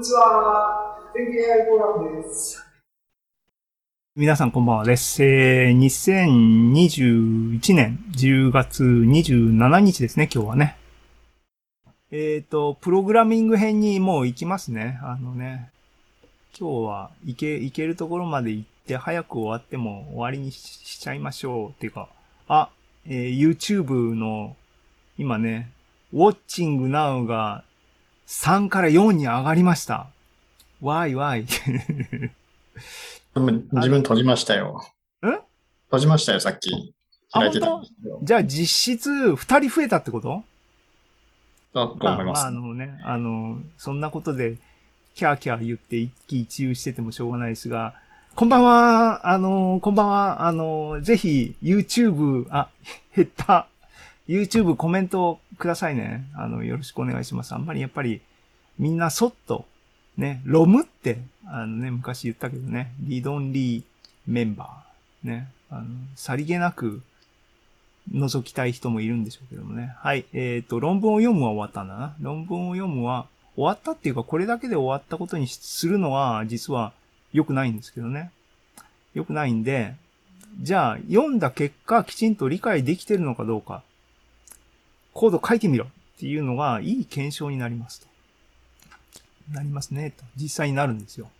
こんにちは。天気 AI フォーラムです。皆さんこんばんはです。えー、2021年10月27日ですね、今日はね。えっ、ー、と、プログラミング編にもう行きますね。あのね、今日は行け、行けるところまで行って早く終わっても終わりにしちゃいましょう。っていうか、あ、えー、YouTube の今ね、Watching Now が3から4に上がりました。わいわい。自分閉じましたよ。ん閉じましたよ、さっき。開いてたじゃあ実質2人増えたってこと？だと思います。まあ、まあ、あのね、あの、そんなことで、キャーキャー言って一喜一憂しててもしょうがないですが、こんばんは、あの、こんばんは、あの、ぜひ、YouTube、あ、減った。YouTube コメントくださいね。あの、よろしくお願いします。あんまりやっぱり、みんなそっと、ね、ロムって、あのね、昔言ったけどね、リードンリーメンバー、ね、あの、さりげなく、覗きたい人もいるんでしょうけどもね。はい。えっ、ー、と、論文を読むは終わったんだな。論文を読むは、終わったっていうか、これだけで終わったことにするのは、実は良くないんですけどね。良くないんで、じゃあ、読んだ結果、きちんと理解できてるのかどうか。コード書いてみろっていうのがいい検証になりますと。なりますね、と。実際になるんですよ。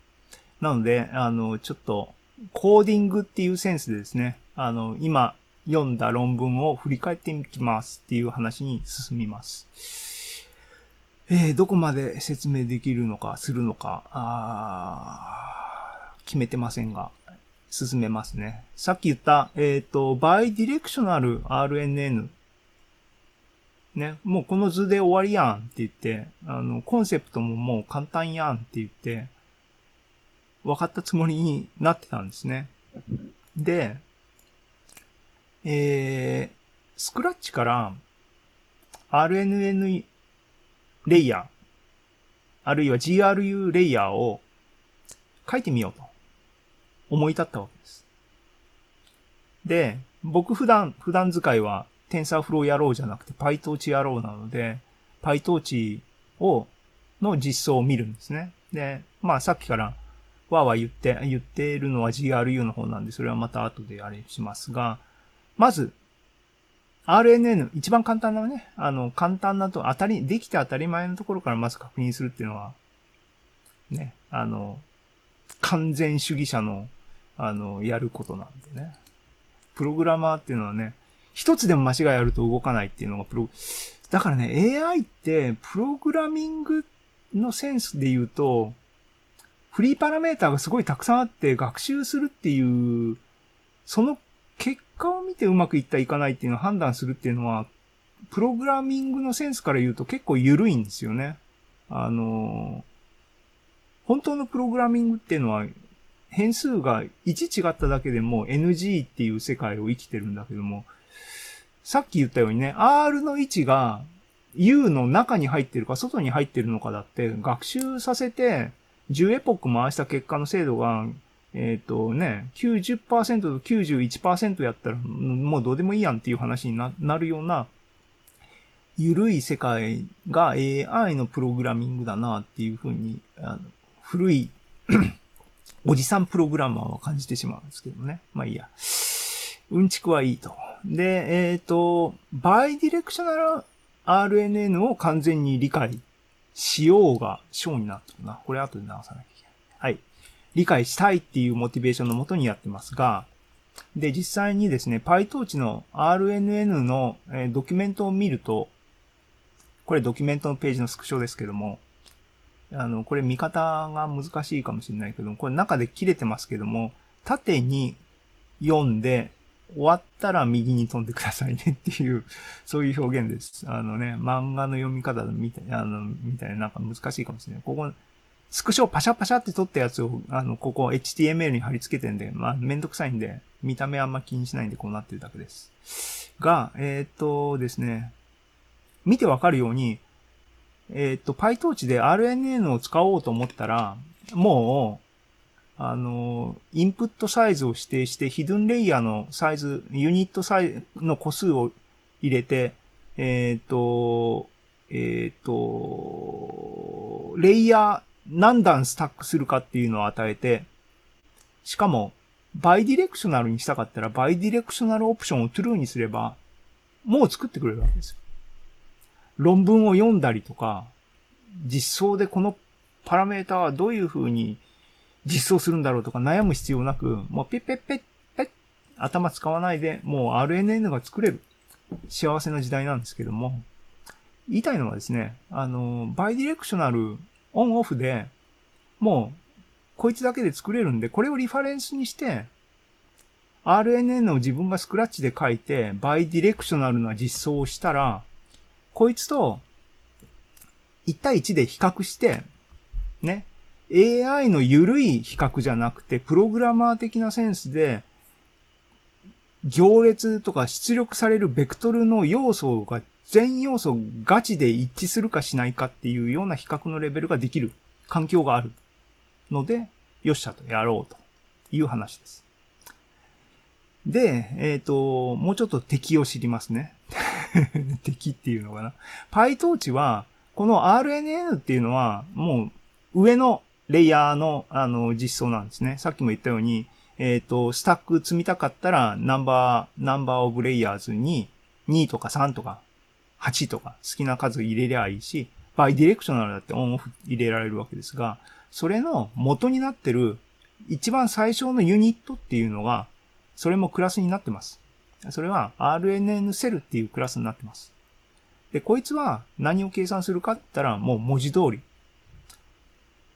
なので、あの、ちょっと、コーディングっていうセンスでですね、あの、今読んだ論文を振り返ってみますっていう話に進みます。えー、どこまで説明できるのか、するのか、あ決めてませんが、進めますね。さっき言った、えっ、ー、と、バイディレクショナル RNN ね、もうこの図で終わりやんって言って、あの、コンセプトももう簡単やんって言って、分かったつもりになってたんですね。で、えー、スクラッチから RNN レイヤー、あるいは GRU レイヤーを書いてみようと思い立ったわけです。で、僕普段、普段使いはテンサーフローやろうじゃなくて PyTorch やろうなので、PyTorch を、の実装を見るんですね。で、まあさっきからわーわー言って、言っているのは GRU の方なんで、それはまた後であれしますが、まず、RNN、一番簡単なね、あの、簡単なと、当たり、できて当たり前のところからまず確認するっていうのは、ね、あの、完全主義者の、あの、やることなんでね。プログラマーっていうのはね、一つでも間違いあると動かないっていうのがプロ、だからね、AI って、プログラミングのセンスで言うと、フリーパラメーターがすごいたくさんあって学習するっていう、その結果を見てうまくいったいかないっていうのを判断するっていうのは、プログラミングのセンスから言うと結構緩いんですよね。あの、本当のプログラミングっていうのは、変数が1違っただけでも NG っていう世界を生きてるんだけども、さっき言ったようにね、R の位置が U の中に入ってるか外に入ってるのかだって学習させて10エポック回した結果の精度が、えっ、ー、とね、90%と91%やったらもうどうでもいいやんっていう話になるような緩い世界が AI のプログラミングだなっていうふうに、あの古いおじさんプログラマーは感じてしまうんですけどね。まあいいや。うんちくはいいと。で、えっ、ー、と、バイディレクショナル RNN を完全に理解しようが章になってるな。これ後で直さなきゃいけない。はい。理解したいっていうモチベーションのもとにやってますが、で、実際にですね、PyTorch の RNN の、え、ドキュメントを見ると、これドキュメントのページのスクショですけども、あの、これ見方が難しいかもしれないけども、これ中で切れてますけども、縦に読んで、終わったら右に飛んでくださいねっていう、そういう表現です。あのね、漫画の読み方みたい、あの、みたいななんか難しいかもしれない。ここ、スクショをパシャパシャって撮ったやつを、あの、ここ HTML に貼り付けてんで、まあ、めんどくさいんで、見た目あんま気にしないんでこうなってるだけです。が、えっ、とですね、見てわかるように、えっ、と、PyTorch で RNN を使おうと思ったら、もう、あの、インプットサイズを指定して、ヒドゥンレイヤーのサイズ、ユニットサイズの個数を入れて、えっ、ー、と、えっ、ー、と、レイヤー何段スタックするかっていうのを与えて、しかも、 bidirectional にしたかったら、 bidirectional オプションを true にすれば、もう作ってくれるわけですよ。論文を読んだりとか、実装でこのパラメータはどういう風に実装するんだろうとか悩む必要なく、もうペッペッペッペッ頭使わないで、もう RNN が作れる。幸せな時代なんですけども、言いたいのはですね、あの、 bidirectionalオンオフで、もう、こいつだけで作れるんで、これをリファレンスにして、RNN を自分がスクラッチで書いて、バイディレクショナルな実装をしたら、こいつと、1対1で比較して、ね、AI の緩い比較じゃなくて、プログラマー的なセンスで、行列とか出力されるベクトルの要素が全要素ガチで一致するかしないかっていうような比較のレベルができる環境があるので、よっしゃとやろうという話です。で、えっ、ー、と、もうちょっと敵を知りますね。敵っていうのかな。PyTorch は、この RNN っていうのは、もう上のレイヤーの、あの、実装なんですね。さっきも言ったように、えっ、ー、と、スタック積みたかったら、ナンバー、ナンバーオブレイヤーズに2とか3とか8とか好きな数入れりゃいいし、バイディレクショナルだってオンオフ入れられるわけですが、それの元になってる一番最小のユニットっていうのが、それもクラスになってます。それは RNN セルっていうクラスになってます。で、こいつは何を計算するかって言ったら、もう文字通り、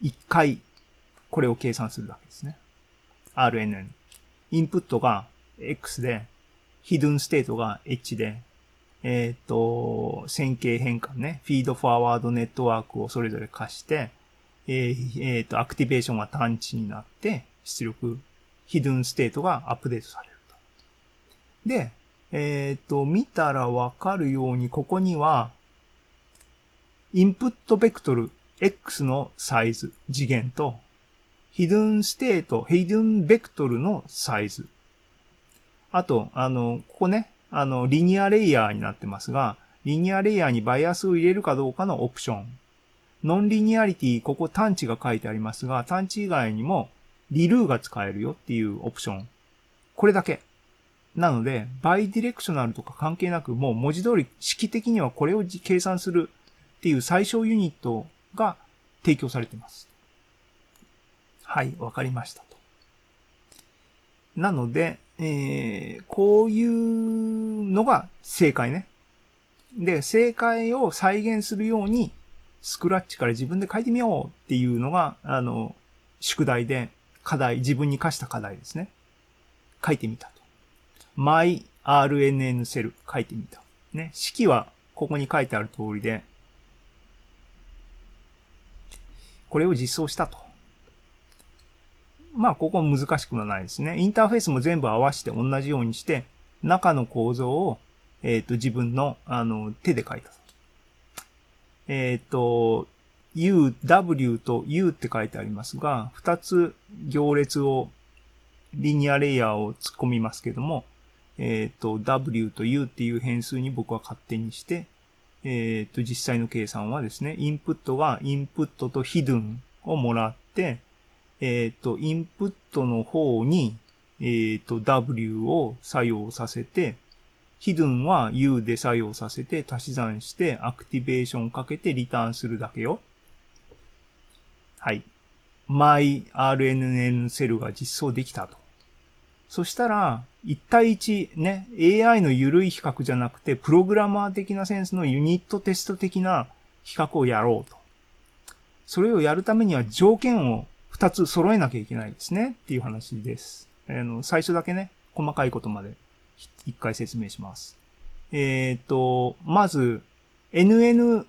一回、これを計算するわけですね。RNN。インプットが X で、 hidden state が H で、えっ、ー、と、線形変換ね、 feedforward network をそれぞれ課して、えー、えー、と、 activation が tanh になって、出力、 hidden state がアップデートされると。で、えっ、ー、と、見たらわかるように、ここには、インプットベクトル X のサイズ、次元と、hidden state、hidden ベクトルのサイズ。あと、あの、ここね、あの、 linear layer になってますが、 linear layer にバイアスを入れるかどうかのオプション。 nonlinearity、ここ tanh が書いてありますが、 tanh 以外にも ReLU が使えるよっていうオプション。これだけ。なので、 bidirectional とか関係なく、もう文字通り式的にはこれを計算するっていう最小ユニットが提供されています。はい、わかりましたと。なので、えー、こういうのが正解ね。で、正解を再現するように、スクラッチから自分で書いてみようっていうのが、あの、宿題で、課題、自分に課した課題ですね。書いてみたと。myrnn セル書いてみた。ね。式はここに書いてある通りで、これを実装したと。まあ、ここ難しくはないですね。インターフェースも全部合わせて同じようにして、中の構造を、えっ、ー、と、自分の、あの、手で書いた。えっ、ー、と、U、W と U って書いてありますが、二つ行列を、リニアレイヤーを突っ込みますけども、えっ、ー、と、W と U っていう変数に僕は勝手にして、えっ、と、実際の計算はですね、インプットがインプットとヒドゥンをもらって、えっ、と、インプットの方に、えっ、ー、と、W を作用させて、ヒドゥンは U で作用させて足し算してアクティベーションかけてリターンするだけよ。はい。myRNN セルが実装できたと。そしたら、1対1ね、AI の緩い比較じゃなくて、プログラマー的なセンスのユニットテスト的な比較をやろうと。それをやるためには条件を二つ揃えなきゃいけないですねっていう話です。あの、最初だけね、細かいことまで一回説明します。えっ、ー、と、まず、nn.rnn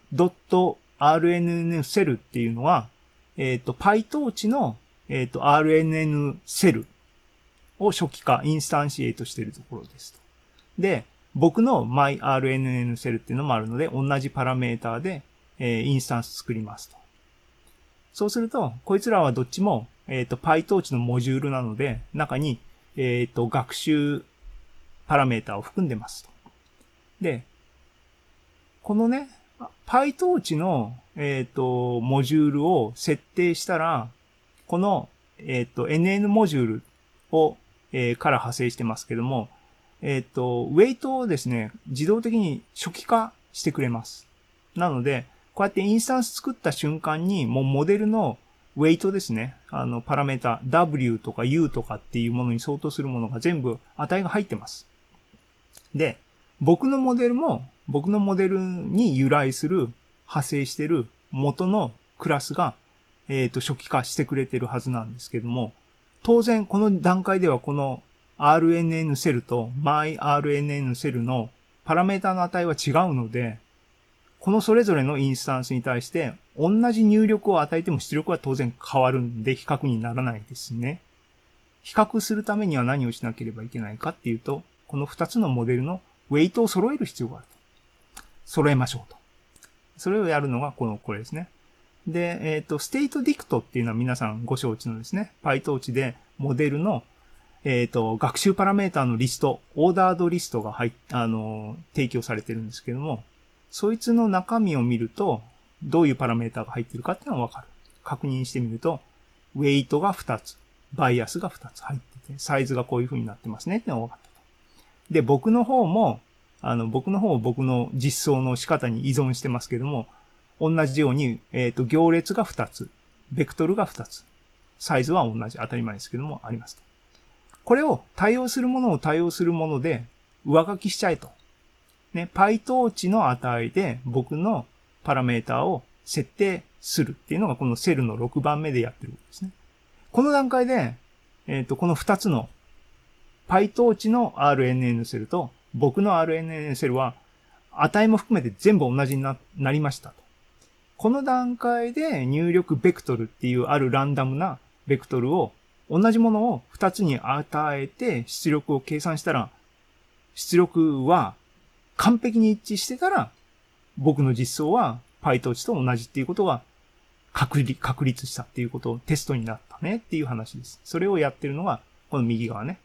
セルっていうのは、えっ、ー、と、PyTorch の、えっ、ー、と、RNN セルを初期化、 instantiate しているところですと。で、僕の myRNN セルっていうのもあるので、同じパラメーターで、えー、インスタンス作りますと。そうすると、こいつらはどっちも、えっ、ー、と、PyTorch のモジュールなので、中に、えっ、ー、と、学習パラメータを含んでますと。で、このね、PyTorch の、えっ、と、モジュールを設定したら、この、えっ、と、NN モジュールを、えーから派生してますけども、えっ、と、ウェイトをですね、自動的に初期化してくれます。なので、こうやってインスタンス作った瞬間に、もうモデルのウェイトですね。あの、パラメータ、W とか U とかっていうものに相当するものが全部値が入ってます。で、僕のモデルも、僕のモデルに由来する、派生してる元のクラスが、えっ、と、初期化してくれてるはずなんですけども、当然この段階ではこの RNN セルと MyRNN セルのパラメータの値は違うので、このそれぞれのインスタンスに対して同じ入力を与えても出力は当然変わるんで比較にならないですね。比較するためには何をしなければいけないかっていうと、この2つのモデルのウェイトを揃える必要があると。揃えましょうと。それをやるのがこの、これですね。で、えっ、と、 state dict っていうのは皆さんご承知のですね、PyTorch でモデルの、えっ、と、学習パラメータのリスト、 ordered list が入っ、あの、提供されてるんですけども、そいつの中身を見ると、どういうパラメータが入ってるかっていうのがわかる。確認してみると、ウェイトが2つ、バイアスが2つ入ってて、サイズがこういう風になってますねってのが分かったと。で、僕の方も、あの、僕の方僕の実装の仕方に依存してますけども、同じように、えっ、と、行列が2つ、ベクトルが2つ、サイズは同じ、当たり前ですけども、あります。これを対応するものを対応するもので、上書きしちゃえと。ね、PyTorch の値で僕のパラメータを設定するっていうのがこのセルの6番目でやってることですね。この段階で、えっ、と、この2つの PyTorch の RNN セルと僕の RNN セルは値も含めて全部同じにななりましたと。この段階で入力ベクトルっていうあるランダムなベクトルを同じものを2つに与えて出力を計算したら出力は完璧に一致してたら僕の実装は PyTorch と同じっていうことが確立確立したっていうことをテストになったねっていう話です。それをやってるのがこの右側ね。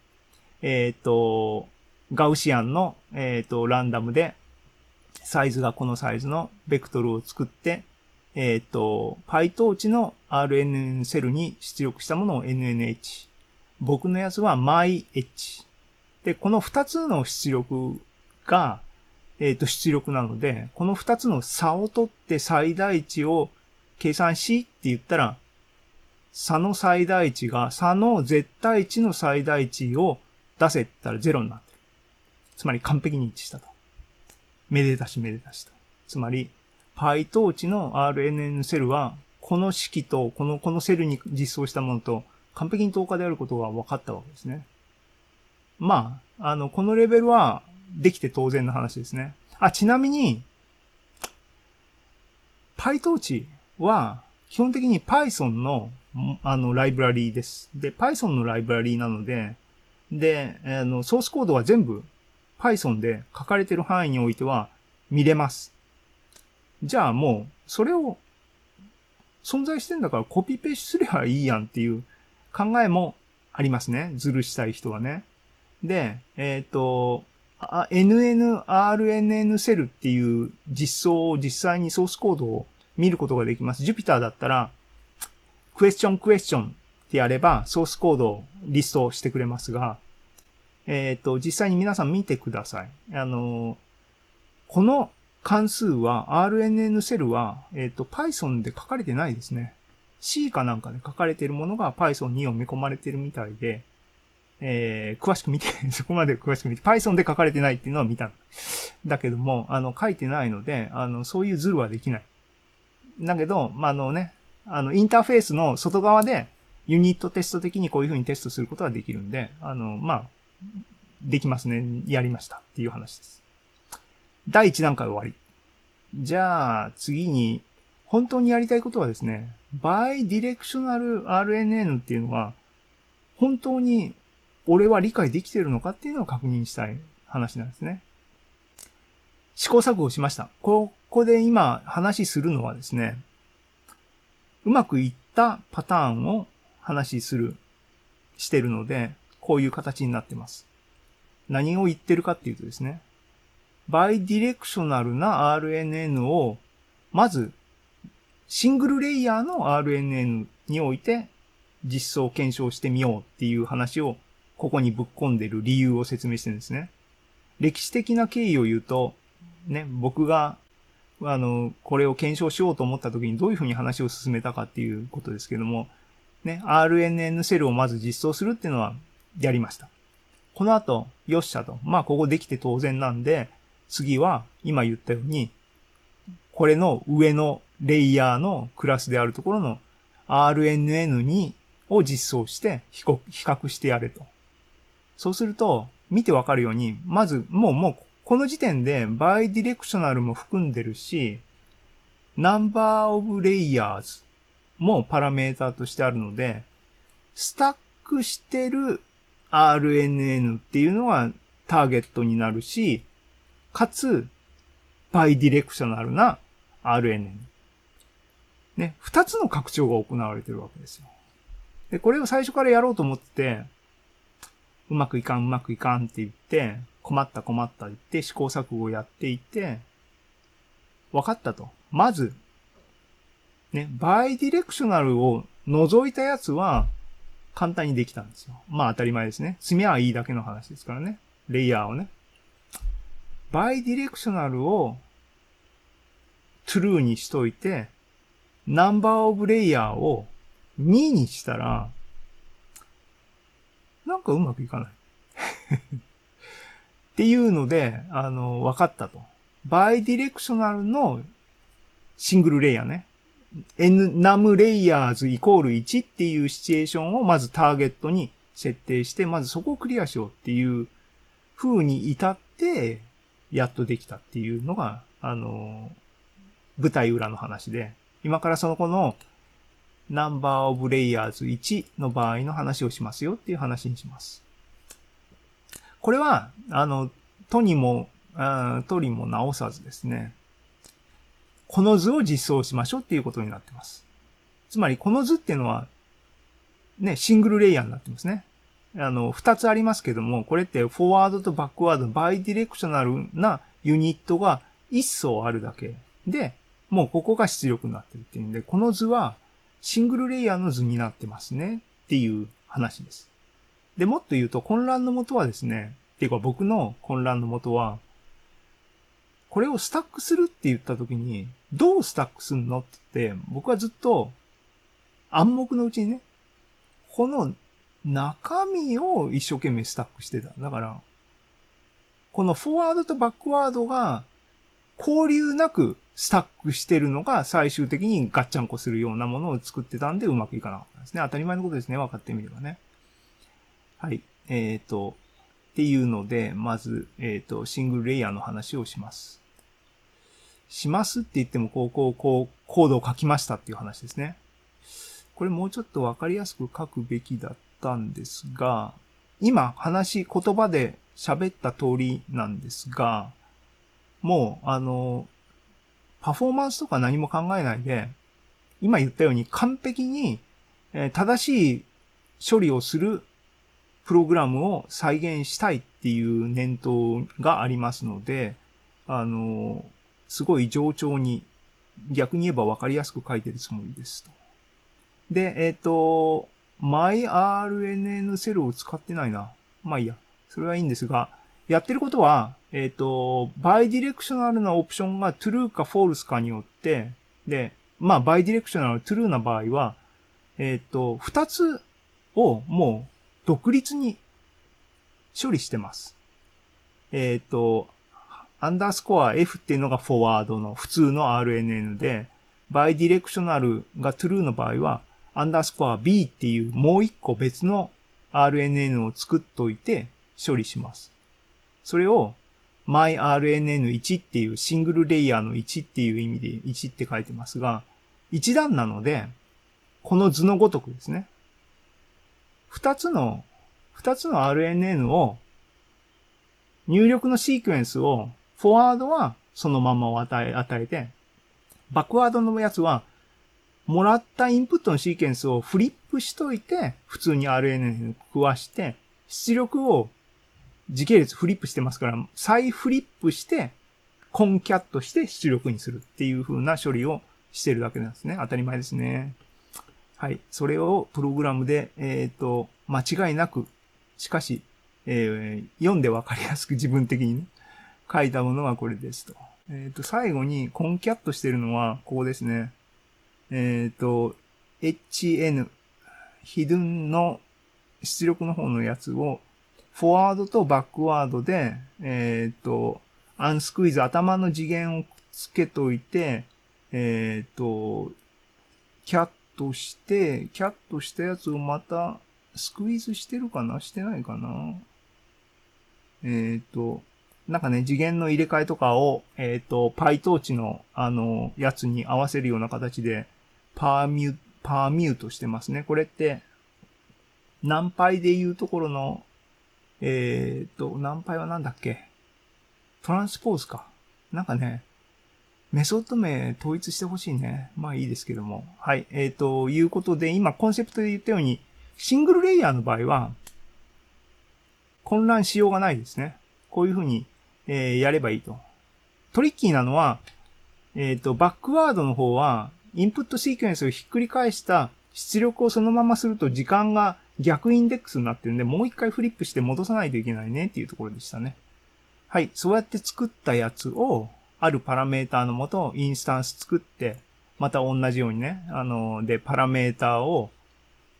えっ、と、ガウシアンの、えっ、と、ランダムで、サイズがこのサイズのベクトルを作って、えっ、と、PyTorch の RNN セルに出力したものを NNH。僕のやつは MyH。で、この二つの出力が、えっ、と、出力なので、この二つの差を取って最大値を計算しって言ったら、差の最大値が差の絶対値の最大値を出せったらゼロになってる。つまり完璧に一致したと。めでたしめでたしと。つまり、PyTorch の RNN セルは、この式と、この、このセルに実装したものと、完璧に等価であることが分かったわけですね。まあ、あの、このレベルは、できて当然の話ですね。あ、ちなみに、PyTorch は、基本的に Python の、あの、ライブラリーです。で、Python のライブラリーなので、で、あの、ソースコードは全部 Python で書かれてる範囲においては見れます。じゃあもう、それを存在してんだからコピペすればいいやんっていう考えもありますね。ズルしたい人はね。で、えっ、と、NNRNN セルっていう実装を実際にソースコードを見ることができます。Jupyter だったら、クエスチョンクエスチョンってやればソースコードをリストしてくれますが、えっ、と、実際に皆さん見てください。あの、この関数は、RNN セルは、えっ、と、Python で書かれてないですね。C かなんかで書かれているものが Python に読み込まれてるみたいで、えー、詳しく見て、そこまで詳しく見て、Python で書かれてないっていうのは見た。だけども、あの、書いてないので、あの、そういうズルはできない。だけど、まあ、あのね、あの、インターフェースの外側で、ユニットテスト的にこういう風にテストすることができるんで、あの、まあ、できますね。やりましたっていう話です。第1段階終わり。じゃあ、次に、本当にやりたいことはですね、バイディレクショナル RNN っていうのは、本当に俺は理解できてるのかっていうのを確認したい話なんですね。試行錯誤しました。ここで今話するのはですね、うまくいったパターンを話する、してるので、こういう形になってます。何を言ってるかっていうとですね、バイディレクショナルな RNN を、まず、シングルレイヤーの RNN において実装検証してみようっていう話をここにぶっ込んでる理由を説明してるんですね。歴史的な経緯を言うと、ね、僕が、あの、これを検証しようと思った時にどういうふうに話を進めたかっていうことですけども、ね、RNN セルをまず実装するっていうのはやりました。この後、よっしゃと。まあ、ここできて当然なんで、次は、今言ったように、これの上のレイヤーのクラスであるところの RNN に、を実装して比較してやれと。そうすると、見てわかるように、まず、もう、もう、この時点で、バイディレクショナルも含んでるし、ナンバーオブレイヤーズもパラメーターとしてあるので、スタックしてる RNN っていうのがターゲットになるし、かつ、バイディレクショナルな RNN。ね、二つの拡張が行われてるわけですよ。で、これを最初からやろうと思って、うまくいかん、うまくいかんって言って、困った困った言って試行錯誤をやっていて、分かったと。まず、ね、 bidirectional を除いたやつは簡単にできたんですよ。まあ当たり前ですね。積めばいいだけの話ですからね。レイヤーをね。 bidirectional を true にしといて、 number of layer を2にしたら、なんかうまくいかない。っていうので、あの、分かったと。バイディレクショナルのシングルレイヤーね。n ナムレイヤーズイコール1っていうシチュエーションをまずターゲットに設定して、まずそこをクリアしようっていう風に至って、やっとできたっていうのが、あの、舞台裏の話で、今からその子のナンバーオブレイヤーズ1の場合の話をしますよっていう話にします。これは、あの、とにも、とりも直さずですね、この図を実装しましょうっていうことになってます。つまり、この図っていうのは、ね、 single layer になってますね。あの、二つありますけども、これって forward と backward、bidirectional なユニットが一層あるだけで、もうここが出力になってるっていうんで、この図は single layer の図になってますねっていう話です。で、もっと言うと混乱のもとはですね、っていうか僕の混乱のもとは、これをスタックするって言った時に、どうスタックするのって言って、僕はずっと暗黙のうちにね、この中身を一生懸命スタックしてた。だから、このフォワードとバックワードが交流なくスタックしてるのが最終的にガッチャンコするようなものを作ってたんでうまくいかなかったんですね。当たり前のことですね。分かってみればね。はい。えっ、ー、と、っていうので、まず、えっ、ー、と、シングルレイヤーの話をします。しますって言っても、こう、こう、こう、コードを書きましたっていう話ですね。これもうちょっとわかりやすく書くべきだったんですが、今話、言葉で喋った通りなんですが、もう、あの、パフォーマンスとか何も考えないで、今言ったように完璧に、正しい処理をするプログラムを再現したいっていう念頭がありますので、あの、すごい上調に、逆に言えば分かりやすく書いてるつもりですと。で、えっ、ー、と、MyRNN セルを使ってないな。まあいいや。それはいいんですが、やってることは、えっ、ー、と、バイディレクショナルなオプションが true か false かによって、で、まあ、 bidirectional true な場合は、えっ、ー、と、二つをもう独立に処理してます。えっ、ー、と、 underscore F っていうのがフォワードの普通の RNN で、 bidirectional が true の場合は、 underscore B っていうもう一個別の RNN を作っといて処理します。それを MyRNN1 っていうシングルレイヤーの1っていう意味で1って書いてますが、一段なので、この図のごとくですね。二つの、二つの RNN を、入力のシークエンスを、フォワードはそのままを与え、与えて、バックワードのやつは、もらったインプットのシーケンスをフリップしといて、普通に RNN に食わして、出力を時系列フリップしてますから、再フリップして、コンキャットして出力にするっていう風な処理をしてるだけなんですね。当たり前ですね。はい。それをプログラムで、えっ、と、間違いなく、しかし、えー読んでわかりやすく自分的にね、書いたものがこれですと。えっ、と、最後にコンキャットしてるのは、ここですね。えっ、と、HN、ヒドゥンの出力の方のやつを、フォワードとバックワードで、えっ、と、アンスクイズ、頭の次元をつけといて、えっ、と、キャットして、キャットしたやつをまた、スクイズしてるかな？してないかな？えっ、と、なんかね、次元の入れ替えとかを、えっ、と、PyTorch の、あの、やつに合わせるような形で、パーミュ、パーミュートしてますね。これって、ナンパイでいうところの、えっ、と、ナンパイはなんだっけ？トランスポーズか。なんかね、メソッド名統一してほしいね。まあいいですけども。はい。えっ、と、いうことで、今コンセプトで言ったように、シングルレイヤーの場合は、混乱しようがないですね。こういうふうに、えーやればいいと。トリッキーなのは、えっ、と、バックワードの方は、インプットシークエンスをひっくり返した出力をそのまますると時間が逆インデックスになってるんで、もう一回フリップして戻さないといけないねっていうところでしたね。はい。そうやって作ったやつを、あるパラメーターのもと、インスタンス作って、また同じようにね、あの、で、パラメーターを、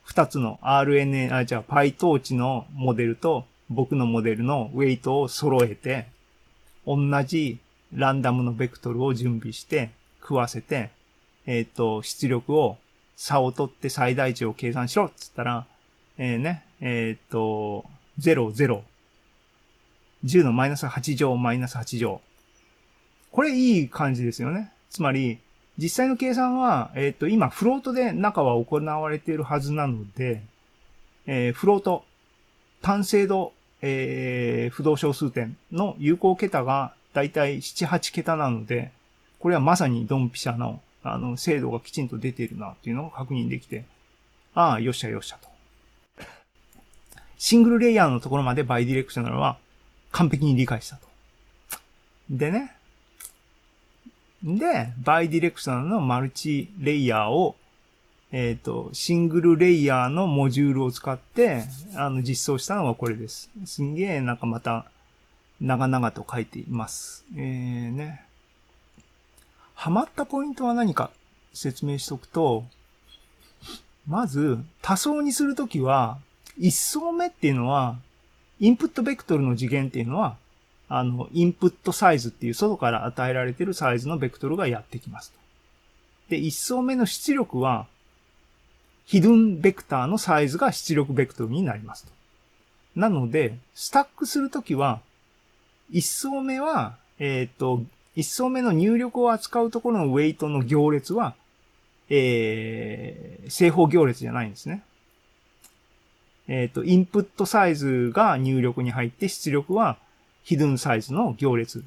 二つの RNA、あ、じゃあ、PyTorch のモデルと、僕のモデルのウェイトを揃えて、同じランダムのベクトルを準備して、食わせて、えっ、と、出力を、差を取って最大値を計算しろっつったら、えーね、えっ、と、0、0、10のマイナス8乗、マイナス8乗。これいい感じですよね。つまり、実際の計算は、えっ、と、今、フロートで中は行われているはずなので、えーフロート、単精度、えー浮動小数点の有効桁がだいたい7、8桁なので、これはまさにドンピシャの、あの、精度がきちんと出ているなっていうのが確認できて、ああ、よっしゃよっしゃと。 single layer のところまで bidirectional は完璧に理解したと。でね。で、 bidirectional の multi-layer を、えっ、と、シングルレイヤーのモジュールを使って、あの、実装したのがこれです。すんげえ、なんかまた、長々と書いています。えーね。ハマったポイントは何か説明しておくと、まず、多層にするときは、一層目っていうのは、インプットベクトルの次元っていうのは、あの、インプットサイズっていう外から与えられてるサイズのベクトルがやってきます。で、一層目の出力は、ヒドゥンベクターのサイズが出力ベクトルになりますと。なので、スタックするときは、一層目は、えっ、と、一層目の入力を扱うところのウェイトの行列は、えー、正方行列じゃないんですね。えっ、と、インプットサイズが入力に入って出力はヒドゥンサイズの行列。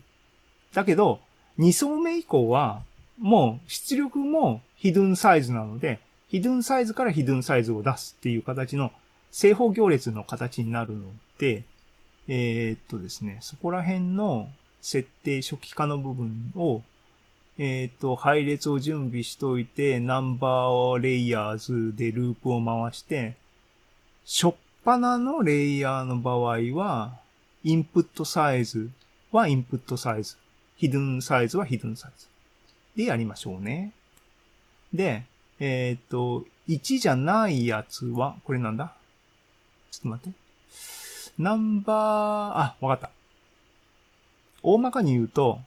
だけど、2層目以降は、もう出力もヒドゥンサイズなので、ヒドゥンサイズからヒドゥンサイズを出すっていう形の正方行列の形になるので、えーっとですね、そこら辺の設定初期化の部分を、えーっと、配列を準備しといて、ナンバーレイヤーズでループを回して、初っ端のレイヤーの場合は、インプットサイズはインプットサイズ、ヒドゥンサイズはヒドゥンサイズ。でやりましょうね。で、えーっと、1じゃないやつは、これなんだ？ちょっと待って。ナンバー、あ、わかった。大まかに言うと、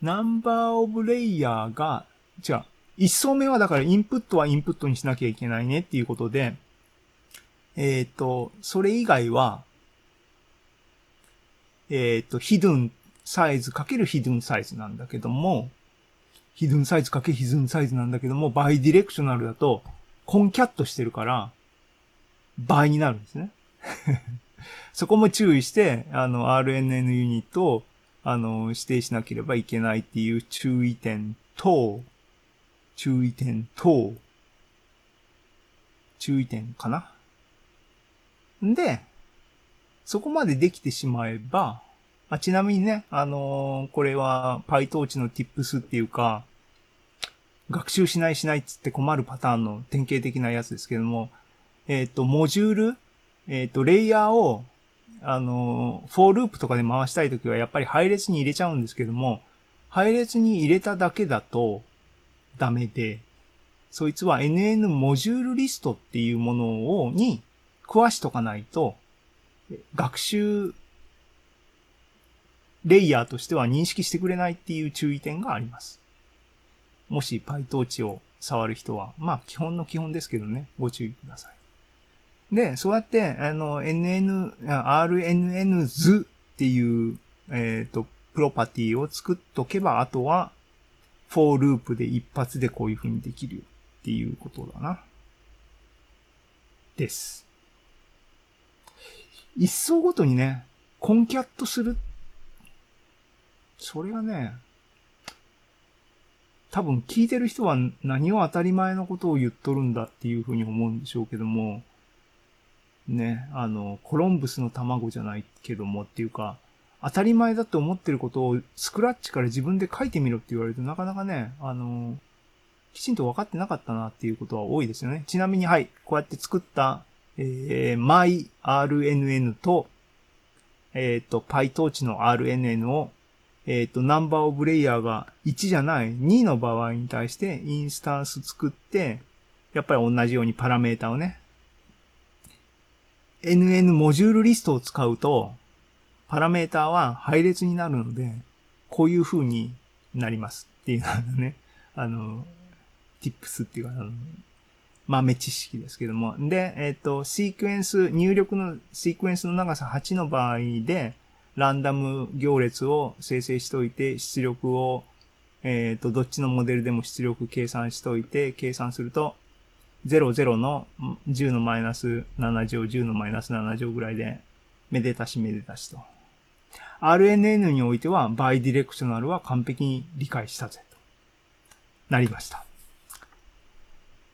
ナンバーオブレイヤーが、違う。一層目はだからインプットはインプットにしなきゃいけないねっていうことで、えっ、と、それ以外は、えっ、と、ヒドゥンサイズかけるヒドゥンサイズなんだけども、ヒドゥンサイズかけヒドゥンサイズなんだけども、バイディレクショナルだと、コンキャットしてるから、倍になるんですね。そこも注意して、あの、RNN ユニットを、あの、指定しなければいけないっていう注意点と、注意点と、注意点かな。んで、そこまでできてしまえば、あちなみにね、あのーこれは PyTorch の tips っていうか、学習しないしないっつって困るパターンの典型的なやつですけども、えっ、と、モジュール、えっ、と、レイヤーを、あの、 for loop とかで回したいときはやっぱり配列に入れちゃうんですけども、配列に入れただけだとダメで、そいつは NN モジュールリストっていうものを、に食わしとかないと、学習レイヤーとしては認識してくれないっていう注意点があります。もし PyTorch を触る人は、まあ基本の基本ですけどね、ご注意ください。で、そうやって、あの、NN、RNN 図っていう、えっ、と、プロパティを作っとけば、あとは、 for loop で一発でこういう風にできるよっていうことだな。です。一層ごとにね、 concat する。それがね、多分聞いてる人は何を当たり前のことを言っとるんだっていうふうに思うんでしょうけども、ね、あの、コロンブスの卵じゃないけどもっていうか、当たり前だと思ってることをスクラッチから自分で書いてみろって言われるとなかなかね、あの、きちんと分かってなかったなっていうことは多いですよね。ちなみに、はい、こうやって作った、えー、MyRNN と、えっ、と、PyTorch の RNN を、えっ、と、ナンバーオブレイヤーが1じゃない2の場合に対してインスタンス作って、やっぱり同じようにパラメータをね、NN モジュールリストを使うと、パラメータは配列になるので、こういう風になりますっていうのね、あの、tips っていうか、あの豆知識ですけども。で、えっ、と、シークエンス、入力のシークエンスの長さ8の場合で、ランダム行列を生成しといて、出力を、えっ、と、どっちのモデルでも出力計算しといて、計算すると、00の10のマイナス7乗、10のマイナス7乗ぐらいで、めでたしめでたしと。RNN においては、バイディレクショナルは完璧に理解したぜと。なりました。